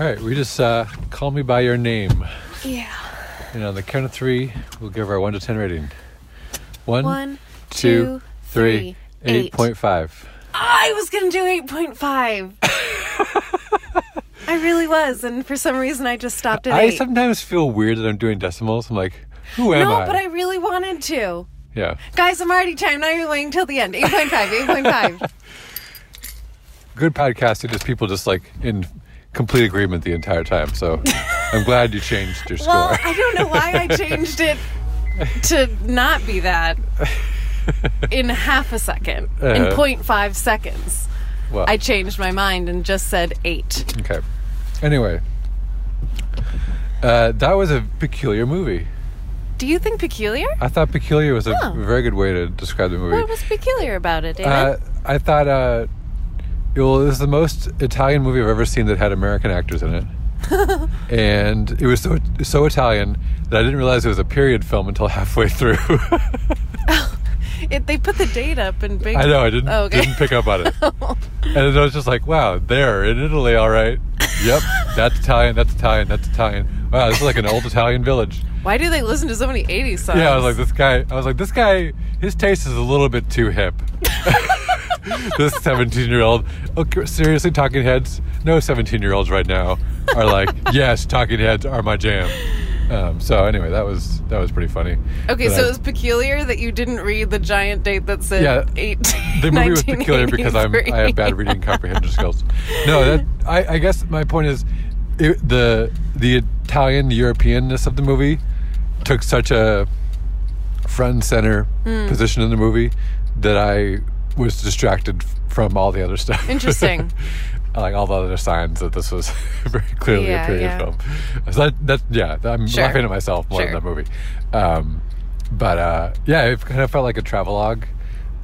All right, we just uh, call me by your name. Yeah. And on the count of three, we'll give our one to ten rating. One, One, two, two, three, eight eight. point five. I was going to do 8.5. I really was. And for some reason, I just stopped at I 8. sometimes feel weird that I'm doing decimals. I'm like, who am no, I? but I really wanted to. yeah. Guys, I'm already timed. Even waiting till the end. 8.5, 8.5. Good podcasting is people just like in complete agreement the entire time. So I'm glad you changed your score. well, I don't know why I changed it to not be that in half a second. In Uh-huh. 0.5 seconds. well, I changed my mind and just said 8. okay. Anyway, uh, that was a peculiar movie. Do you think peculiar? I thought peculiar was a Oh. very good way to describe the movie. What was peculiar about it, David? Uh, I thought uh, well, it was the most Italian movie I've ever seen that had American actors in it, and it was so so Italian that I didn't realize it was a period film until halfway through. it, they put the date up in big. I know I didn't Oh, okay. didn't pick up on it, and I was just like, "Wow, there in Italy, all right. Yep, that's Italian. That's Italian. That's Italian. Wow, this is like an old Italian village." Why do they listen to so many 80s songs? Yeah, I was like, this guy. I was like, this guy. His taste is a little bit too hip. This seventeen-year-old. Okay, seriously, Talking Heads. No seventeen-year-olds right now are like, yes, Talking Heads are my jam. Um, so anyway, that was that was pretty funny. Okay, But so I- it was peculiar that you didn't read the giant date that said Yeah, 8 the movie was peculiar because I'm I have bad reading comprehension skills. No, that I, I guess my point is it, the the Italian Europeanness of the movie took such a front and center Hmm. position in the movie that I was distracted from all the other stuff. Interesting. like all the other signs that this was very clearly Yeah, a period yeah. film. So that, that yeah, I'm Sure. laughing at myself more Sure. than the movie. Um, but uh, yeah, it kind of felt like a travelogue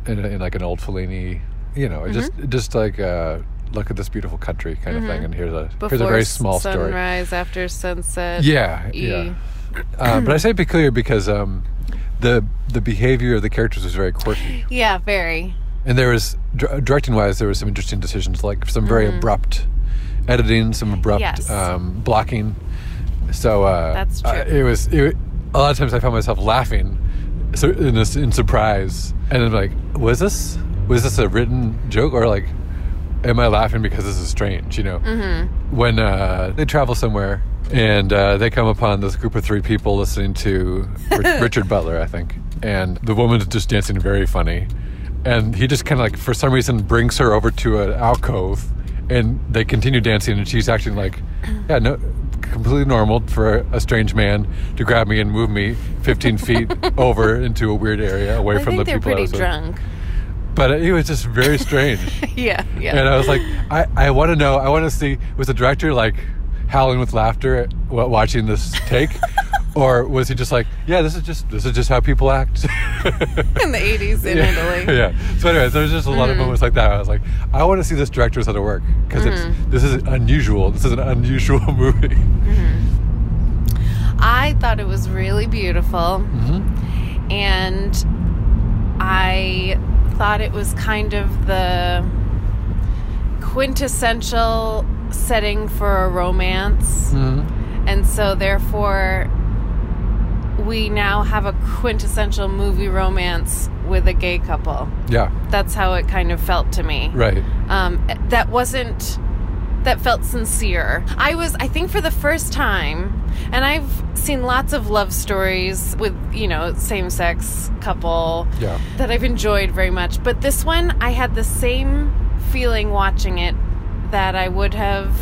in, in like an old Fellini. You know, just Mm-hmm. just like uh, look at this beautiful country kind of thing, and here's a Before here's a very small story. sunrise, after sunset. Yeah, E. yeah. Uh, but I say peculiar because um, the the behavior of the characters was very quirky. Yeah, very. And there was directing wise, there were some interesting decisions, like some very abrupt editing, some abrupt Mm-hmm. Yes. um, blocking. So uh, That's uh, true. it was it, a lot of times I found myself laughing, so in this in surprise, and I'm like, was this was this a written joke or like, am I laughing because this is strange? You know, mm-hmm. when uh, they travel somewhere. And uh, they come upon this group of three people listening to Ri- Richard Butler, I think. And the woman's just dancing very funny and he just kind of like for some reason brings her over to an alcove and they continue dancing and she's acting like yeah no completely normal for a strange man to grab me and move me 15 feet over into a weird area away I from the they're people I pretty drunk. but it was just very strange Yeah, yeah. and i was like i, I want to know i want to see was the director like howling with laughter while watching this take or was he just like yeah this is just this is just how people act in the 80s in yeah. Italy. Yeah. So, anyways, there's just a lot Mm. of moments like that. I was like, I want to see this director's other work because Mm-hmm. it's this is unusual. This is an unusual movie. I thought it was really beautiful. Mm-hmm. And I thought it was kind of the quintessential setting for a romance. Mm-hmm. And so, therefore, we now have a quintessential movie romance with a gay couple. Yeah. That's how it kind of felt to me. Right. um, that wasn't that felt sincere. I was, I think, for the first time, and I've seen lots of love stories with you know same sex couple Yeah. that I've enjoyed very much. But this one, I had the same feeling watching it that I would have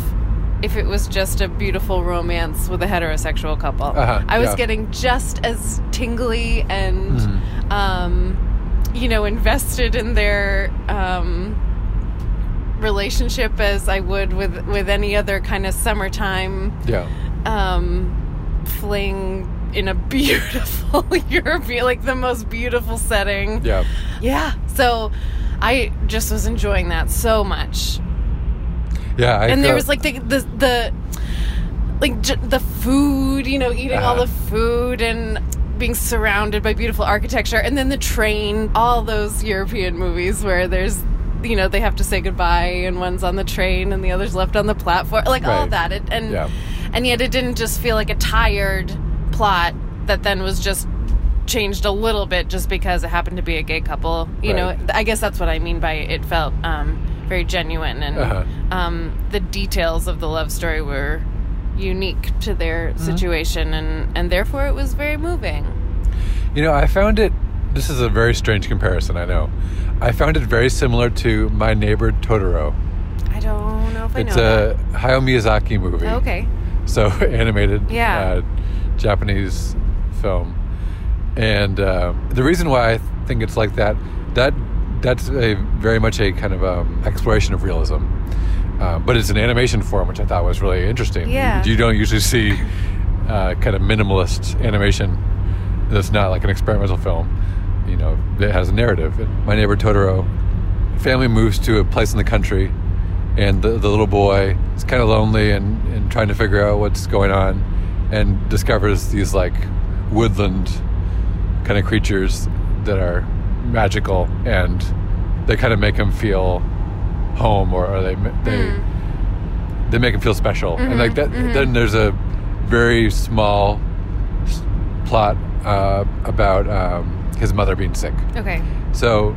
if it was just a beautiful romance with a heterosexual couple. Uh-huh, I was yeah. getting just as tingly and, Mhm. um, you know, invested in their um, relationship as I would with with any other kind of summertime Yeah. um, fling in a beautiful European, like the most beautiful setting. Yeah. Yeah. So I just was enjoying that so much. Yeah. I and there was like the the, the like j- the food, you know, eating all Uh-huh. the food and being surrounded by beautiful architecture, and then the train. All those European movies where there's. You know, they have to say goodbye, and one's on the train, and the other's left on the platform. Like all that, it, and Yeah. and yet it didn't just feel like a tired plot that then was just changed a little bit just because it happened to be a gay couple. You Right. know, I guess that's what I mean by it felt um, very genuine, and Uh-huh. um, the details of the love story were unique to their Mm-hmm. situation, and and therefore it was very moving. You know, I found it. This is a very strange comparison. I know. I found it very similar to My Neighbor Totoro. I don't know if I It's know. It's a Hayao Miyazaki movie. Okay. So animated, Yeah. uh, Japanese film, and uh, the reason why I think it's like that that that's a very much a kind of um, exploration of realism, uh, but it's an animation form, which I thought was really interesting. Yeah. you don't usually see uh, kind of minimalist animation that's not like an experimental film. You know, that has a narrative. My neighbor Totoro family moves to a place in the country and the, the little boy is kind of lonely and, and trying to figure out what's going on and discovers these like woodland kind of creatures that are magical and they kind of make him feel home or, or they they they make him feel special and like that then there's a very small plot uh, about um, his mother being sick Okay. so,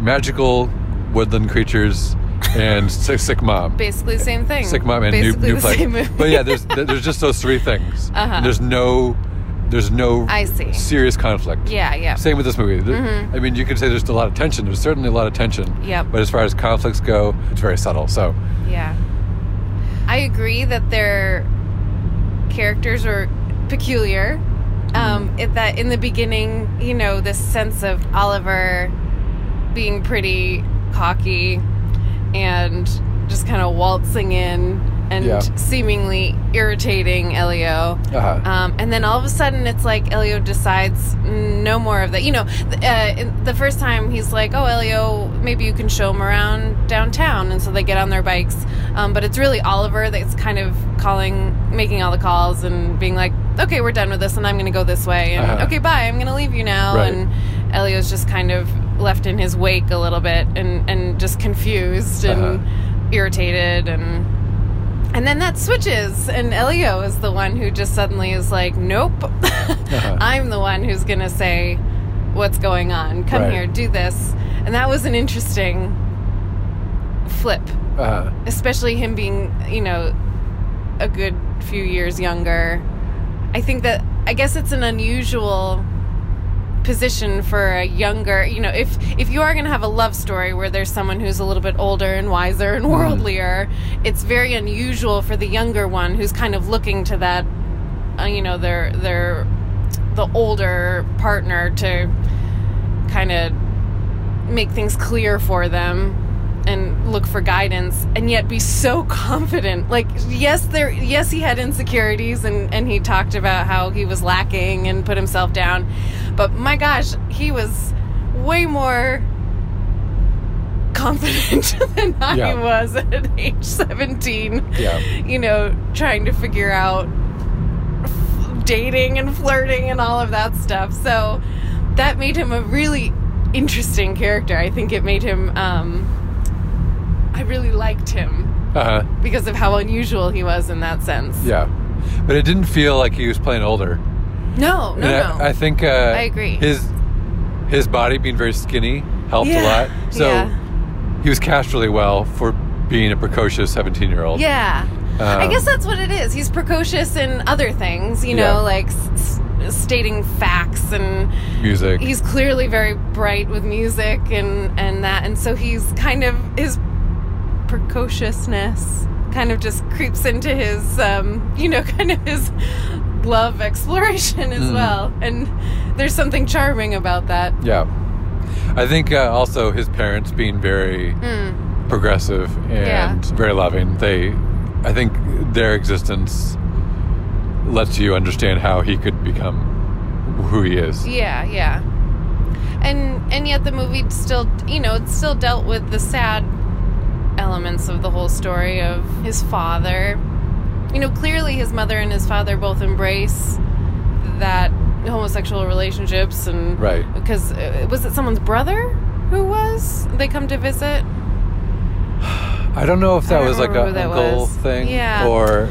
magical woodland creatures and sick, sick mom. Basically the same thing. Sick mom and new, Basically new same movie. But yeah, there's there's just those three things. Uh-huh. And There's no there's no I see. serious conflict. Yeah. Yeah. Same with this movie. There- I mean, you could say there's a lot of tension. There's certainly a lot of tension. Yeah. But as far as conflicts go, it's very subtle. So, Yeah. I agree that their characters are peculiar. Um, it, that in the beginning, you know, this sense of Oliver being pretty cocky and just kind of waltzing in and Yeah. seemingly irritating Elio. uh Um, and then all of a sudden, it's like Elio decides no more of that. You know, th- uh, the first time he's like, "Oh, Elio, maybe you can show him around downtown," and so they get on their bikes. Um, but it's really Oliver that's kind of calling, making all the calls, and being like, "Okay, we're done with this, and I'm going to go this way." And Uh-huh. okay, bye. I'm going to leave you now. Right. And Elio's just kind of left in his wake a little bit, and and just confused and Uh-huh. irritated and. And then that switches, and Elio is the one who just suddenly is like, "Nope, I'm the one who's gonna say what's going on. Come Right. here, do this." And that was an interesting flip, uh especially him being, you know, a good few years younger. I think that I guess it's an unusual position for a younger you know if if you are going to have a love story where there's someone who's a little bit older and wiser and worldlier it's very unusual for the younger one who's kind of looking to that uh, you know their their the older partner to kind of make things clear for them. And look for guidance and yet be so confident like yes there yes he had insecurities and and he talked about how he was lacking and put himself down but my gosh he was way more confident than I Yeah. was at age 17 Yeah. you know trying to figure out f- dating and flirting and all of that stuff so that made him a really interesting character i think it made him um i really liked him uh because of how unusual he was in that sense Yeah. But it didn't feel like he was playing older. no no I, no I think uh, I agree. His his body being very skinny helped a Yeah, lot. So yeah. he was cast really well for being a precocious seventeen year old. yeah i Um, guess that's what it is he's precocious in other things you know Yeah. like s- stating facts and Music. he's clearly very bright with music and and that and so he's kind of his precociousness kind of just creeps into his um you know kind of his love exploration as Mm. well and there's something charming about that yeah. I think uh, also his parents being very mm. progressive and Yeah. very loving. They, I think, their existence lets you understand how he could become who he is. Yeah, yeah. And and yet the movie still, you know, it still dealt with the sad elements of the whole story of his father. You know, clearly his mother and his father both embrace that homosexual relationships and Right. because uh, was it someone's brother who was they come to visit I don't know if that was like a uncle was. thing, Yeah. or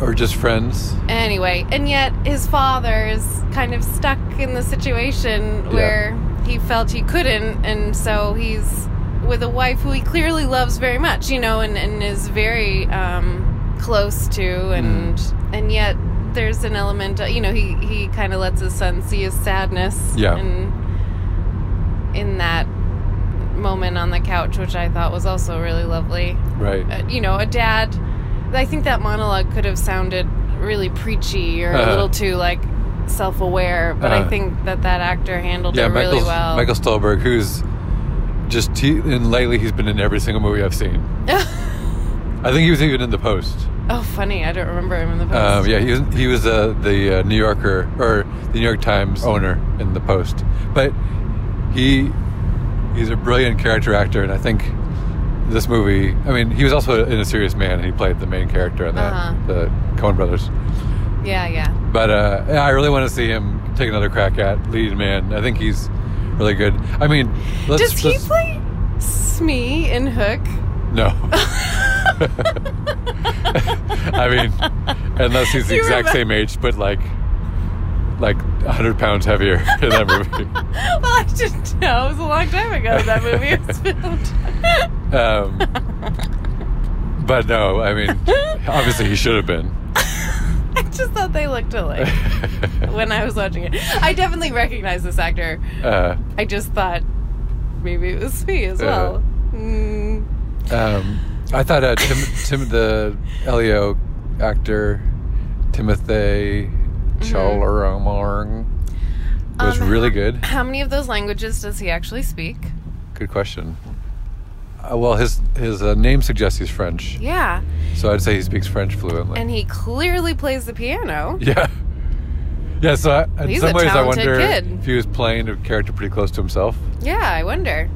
or just friends. Anyway, and yet his father is kind of stuck in the situation Yeah. where he felt he couldn't, and so he's with a wife who he clearly loves very much, you know, and, and is very um, close to, and and yet there's an element, uh, you know, he he kind of lets his son see his sadness, Yeah. and in that moment on the couch, which I thought was also really lovely Right. uh, you know, a dad. I think that monologue could have sounded really preachy or a Uh-huh. little too like self-aware, but I Uh-huh. think that that actor handled yeah, it Michael really well. Michael Stuhlbarg, who's just he, and lately he's been in every single movie I've seen. I think he was even in the Post. oh, funny! I don't remember him in the post. Um, yeah, he was he was uh, the uh, New Yorker or the New York Times owner in the Post, but he he's a brilliant character actor, and I think this movie. I mean, he was also in A Serious Man, and he played the main character in that, Uh-huh. the Coen Brothers. yeah, yeah. But uh, yeah, I really want to see him take another crack at lead man. I think he's really good. I mean, let's, Does he let's- play Smee in Hook? No. I mean, unless he's the You exact remem- same age, but like, like hundred pounds heavier in that movie. well, I didn't know. It was a long time ago that movie was filmed. Um, but no, I mean, obviously he should have been. I just thought they looked alike when I was watching it. I definitely recognize this actor. Uh, I just thought maybe it was me as well. Mm. um, I thought uh, Tim, Tim, the Elio actor, Timothy Chalamet, was Um, really good. How many of those languages does he actually speak? Good question. Uh, well, his his uh, name suggests he's French, Yeah, so I'd say he speaks French fluently. and he clearly plays the piano. Yeah. Yeah, so I, in He's some a ways I talented wonder kid. if he was playing a character pretty close to himself. Yeah, I wonder.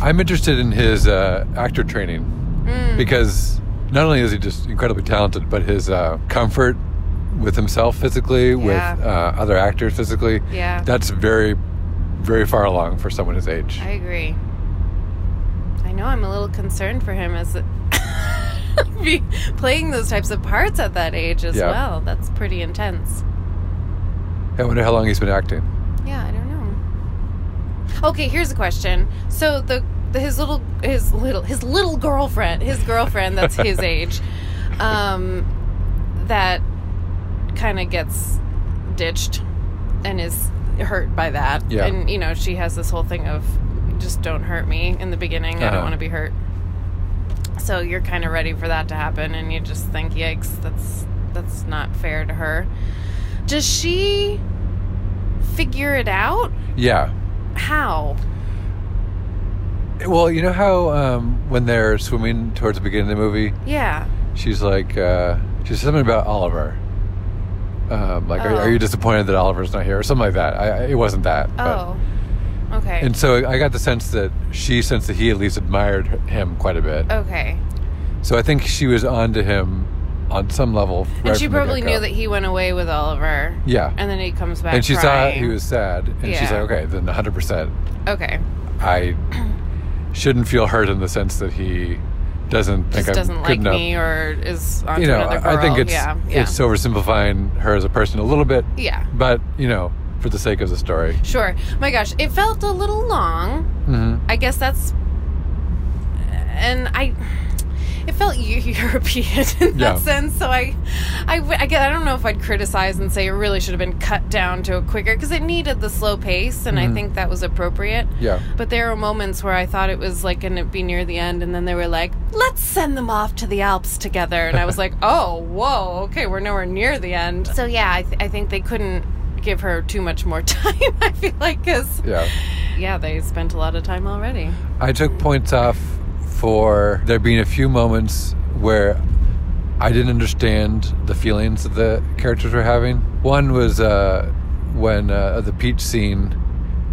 I'm interested in his uh, actor training Mm. because not only is he just incredibly talented, but his uh, comfort with himself physically, with Yeah. uh, other actors physically, Yeah. that's very, very far along for someone his age. I agree. I know I'm a little concerned for him as be playing those types of parts at that age as Yeah. well. That's pretty intense. I wonder how long he's been acting. Yeah, I don't know. Okay, here's a question. So the, the his little his little his little girlfriend, his girlfriend that's his age, um, that kind of gets ditched and is hurt by that. Yeah. And you know, she has this whole thing of just don't hurt me in the beginning. I don't Uh-huh. want to be hurt. So you're kind of ready for that to happen and you just think, "Yikes, that's that's not fair to her." Does she figure it out? Yeah. How? Well, you know how um, when they're swimming towards the beginning of the movie, Yeah. she's like, uh, she says something about Oliver. Um, like, are, Oh. are you disappointed that Oliver's not here, or something like that? I, I, it wasn't that. but- Oh. Okay. and so I got the sense that she sensed that he at least admired him quite a bit. okay. So I think she was on to him on some level. And she probably knew that he went away with Oliver. Yeah. And then he comes back. and she crying. saw he was sad, and she's Yeah. like, okay, then 100%. Okay. I shouldn't feel hurt in the sense that he doesn't think Just I'm doesn't good like enough. me or is on you know, another I girl. I think it's yeah. Yeah. it's oversimplifying her as a person a little bit, yeah. but you know, for the sake of the story. Sure. My gosh, it felt a little long. hmm I guess that's, and I, it felt European in Yeah. that sense. So I, I get. I don't know if I'd criticize and say it really should have been cut down to a quicker because it needed the slow pace, and I Mhm. think that was appropriate. Yeah. But there were moments where I thought it was like going to be near the end, and then they were like, "Let's send them off to the Alps together," and I was like, "Oh, whoa, okay, we're nowhere near the end." So yeah, I, th- I think they couldn't give her too much more time. I feel like because Yeah. yeah, they spent a lot of time already. I took points off for there being a few moments where I didn't understand the feelings that the characters were having. One was uh, when uh, the peach scene,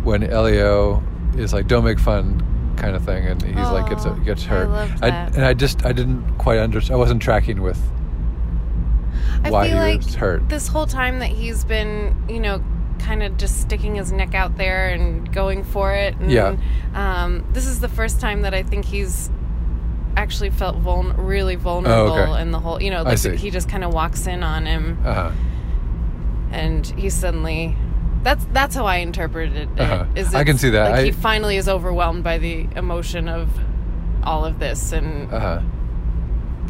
when Elio is like, "Don't make fun," kind of thing, and he's like gets gets I hurt. loved that. and I just I didn't quite understand. I wasn't tracking with I why feel he like was hurt. this whole time that he's been, you know, kind of just sticking his neck out there and going for it. And, Yeah. Um, this is the first time that I think he's actually felt vul- really vulnerable Oh, okay. in the whole. You know, I like he just kind of walks in on him, Uh huh. and he suddenly. That's that's how I interpreted it. Uh-huh. is I can see that. Like he finally is overwhelmed by the emotion of all of this and Uh huh.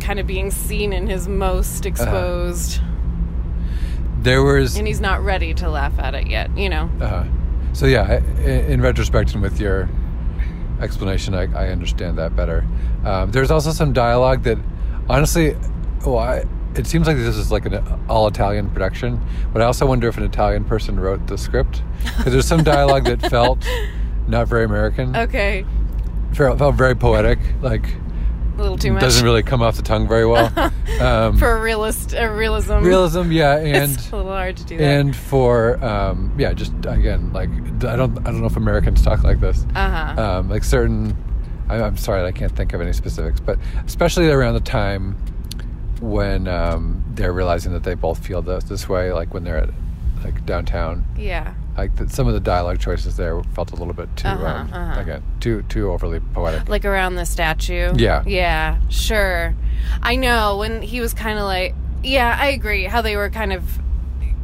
Kind of being seen in his most Uh-huh. exposed. There was and he's not ready to laugh at it yet. You know. Uh-huh. So yeah, in, in retrospect and with your explanation, I, I understand that better. Um, there's also some dialogue that, honestly, oh, I, it seems like this is like an all Italian production, but I also wonder if an Italian person wrote the script because there's some dialogue that felt not very American, Okay. felt, felt very poetic, like A little too much. doesn't really come off the tongue very well. Um, for realist, a realism. realism, yeah, and it's a little hard to do that. and for um, yeah, just again, like I don't I don't know if Americans talk like this. uh huh. Um, like certain, I, I'm sorry, I can't think of any specifics, but especially around the time when um, they're realizing that they both feel this, this way, like when they're at like downtown, yeah. Like the, some of the dialogue choices there felt a little bit too Uh-huh, um, uh-huh. again too too overly poetic. Like around the statue. Yeah. Yeah. Sure. I know when he was kind of like, yeah, I agree. How they were kind of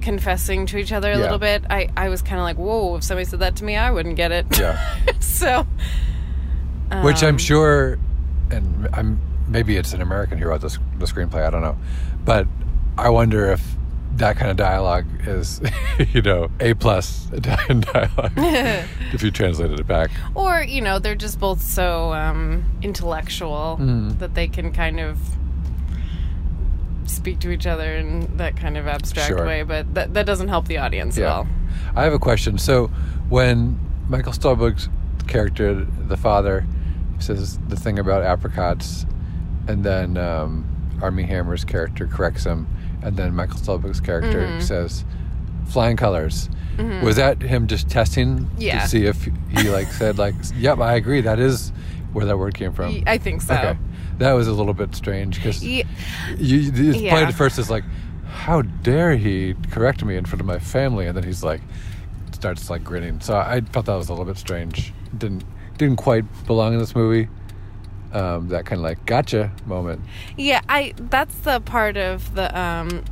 confessing to each other a Yeah. little bit. I I was kind of like, whoa. If somebody said that to me, I wouldn't get it. Yeah. so. which I'm um, sure, and I'm maybe it's an American who wrote this, the screenplay. I don't know, but I wonder if that kind of dialogue is, you know, a plus Italian dialogue if you translated it back. Or, you know, they're just both so um, intellectual Mhm. that they can kind of speak to each other in that kind of abstract Sure. way, but that, that doesn't help the audience at all. I have a question. So when Michael Stuhlbarg's character, the father, says the thing about apricots, and then um, Armie Hammer's character corrects him, and then Michael Stuhlbarg's character Mm-hmm. says flying colors. Was that him just testing Yeah. to see if he like said like, "Yep, I agree. That is where that word came from." I think so. Okay, that was a little bit strange because Ye- you, it's Yeah. played at first as like, how dare he correct me in front of my family, and then he's like, starts like grinning. So I thought that was a little bit strange. Didn't didn't quite belong in this movie. Um, that kind of like gotcha moment. Yeah, I that's the part of the um,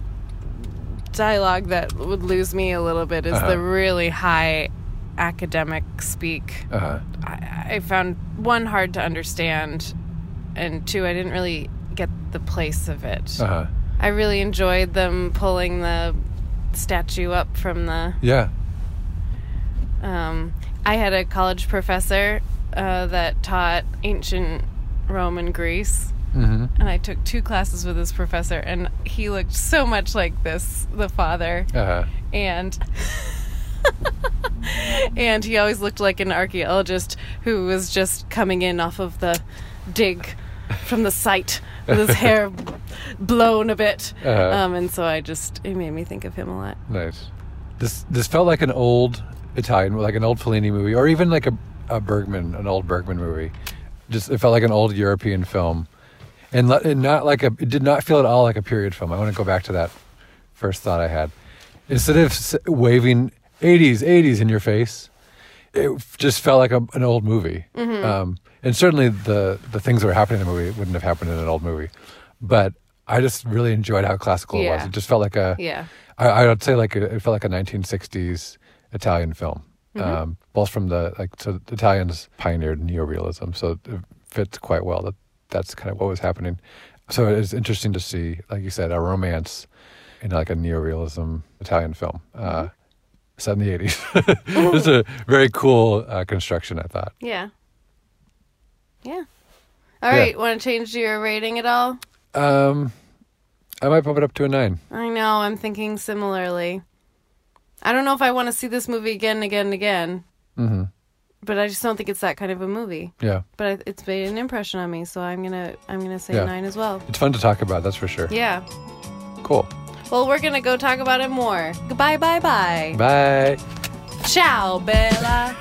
dialogue that would lose me a little bit is Uh-huh. the really high academic speak. Uh huh. I, I found one hard to understand, and two, I didn't really get the place of it. Uh huh. I really enjoyed them pulling the statue up from the. Yeah. Um, I had a college professor uh, that taught ancient Rome and Greece. Mm-hmm. and I took two classes with this professor, and he looked so much like this, the father, Uh huh. and and he always looked like an archaeologist who was just coming in off of the dig from the site with his hair blown a bit, Uh-huh. um, and so I just it made me think of him a lot. Nice. This this felt like an old Italian, like an old Fellini movie, or even like a, a Bergman, an old Bergman movie. Just it felt like an old European film, and, le- and not like a. It did not feel at all like a period film. I want to go back to that first thought I had. Instead of s- waving '80s, '80s in your face, it just felt like a, an old movie. Um, and certainly the the things that were happening in the movie wouldn't have happened in an old movie. But I just really enjoyed how classical it was. It just felt like a Yeah, I, I would say like a, it felt like a 1960s Italian film, um, both from the like so the Italians pioneered neorealism, so it fits quite well that that's kind of what was happening. So it's interesting to see, like you said, a romance in like a neorealism Italian film uh, set in the 80s. it's a very cool uh, construction, I thought. yeah, yeah. All Yeah. right, want to change your rating at all? Um, I might bump it up to a nine. I know, I'm thinking similarly. I don't know if I want to see this movie again and again and again. hmm but I just don't think it's that kind of a movie. Yeah. But I- it's made an impression on me, so I'm gonna I'm gonna say Yeah. nine as well. It's fun to talk about, that's for sure. Yeah. Cool. Well, we're gonna go talk about it more. Goodbye, bye, bye. Bye. Ciao, Bella.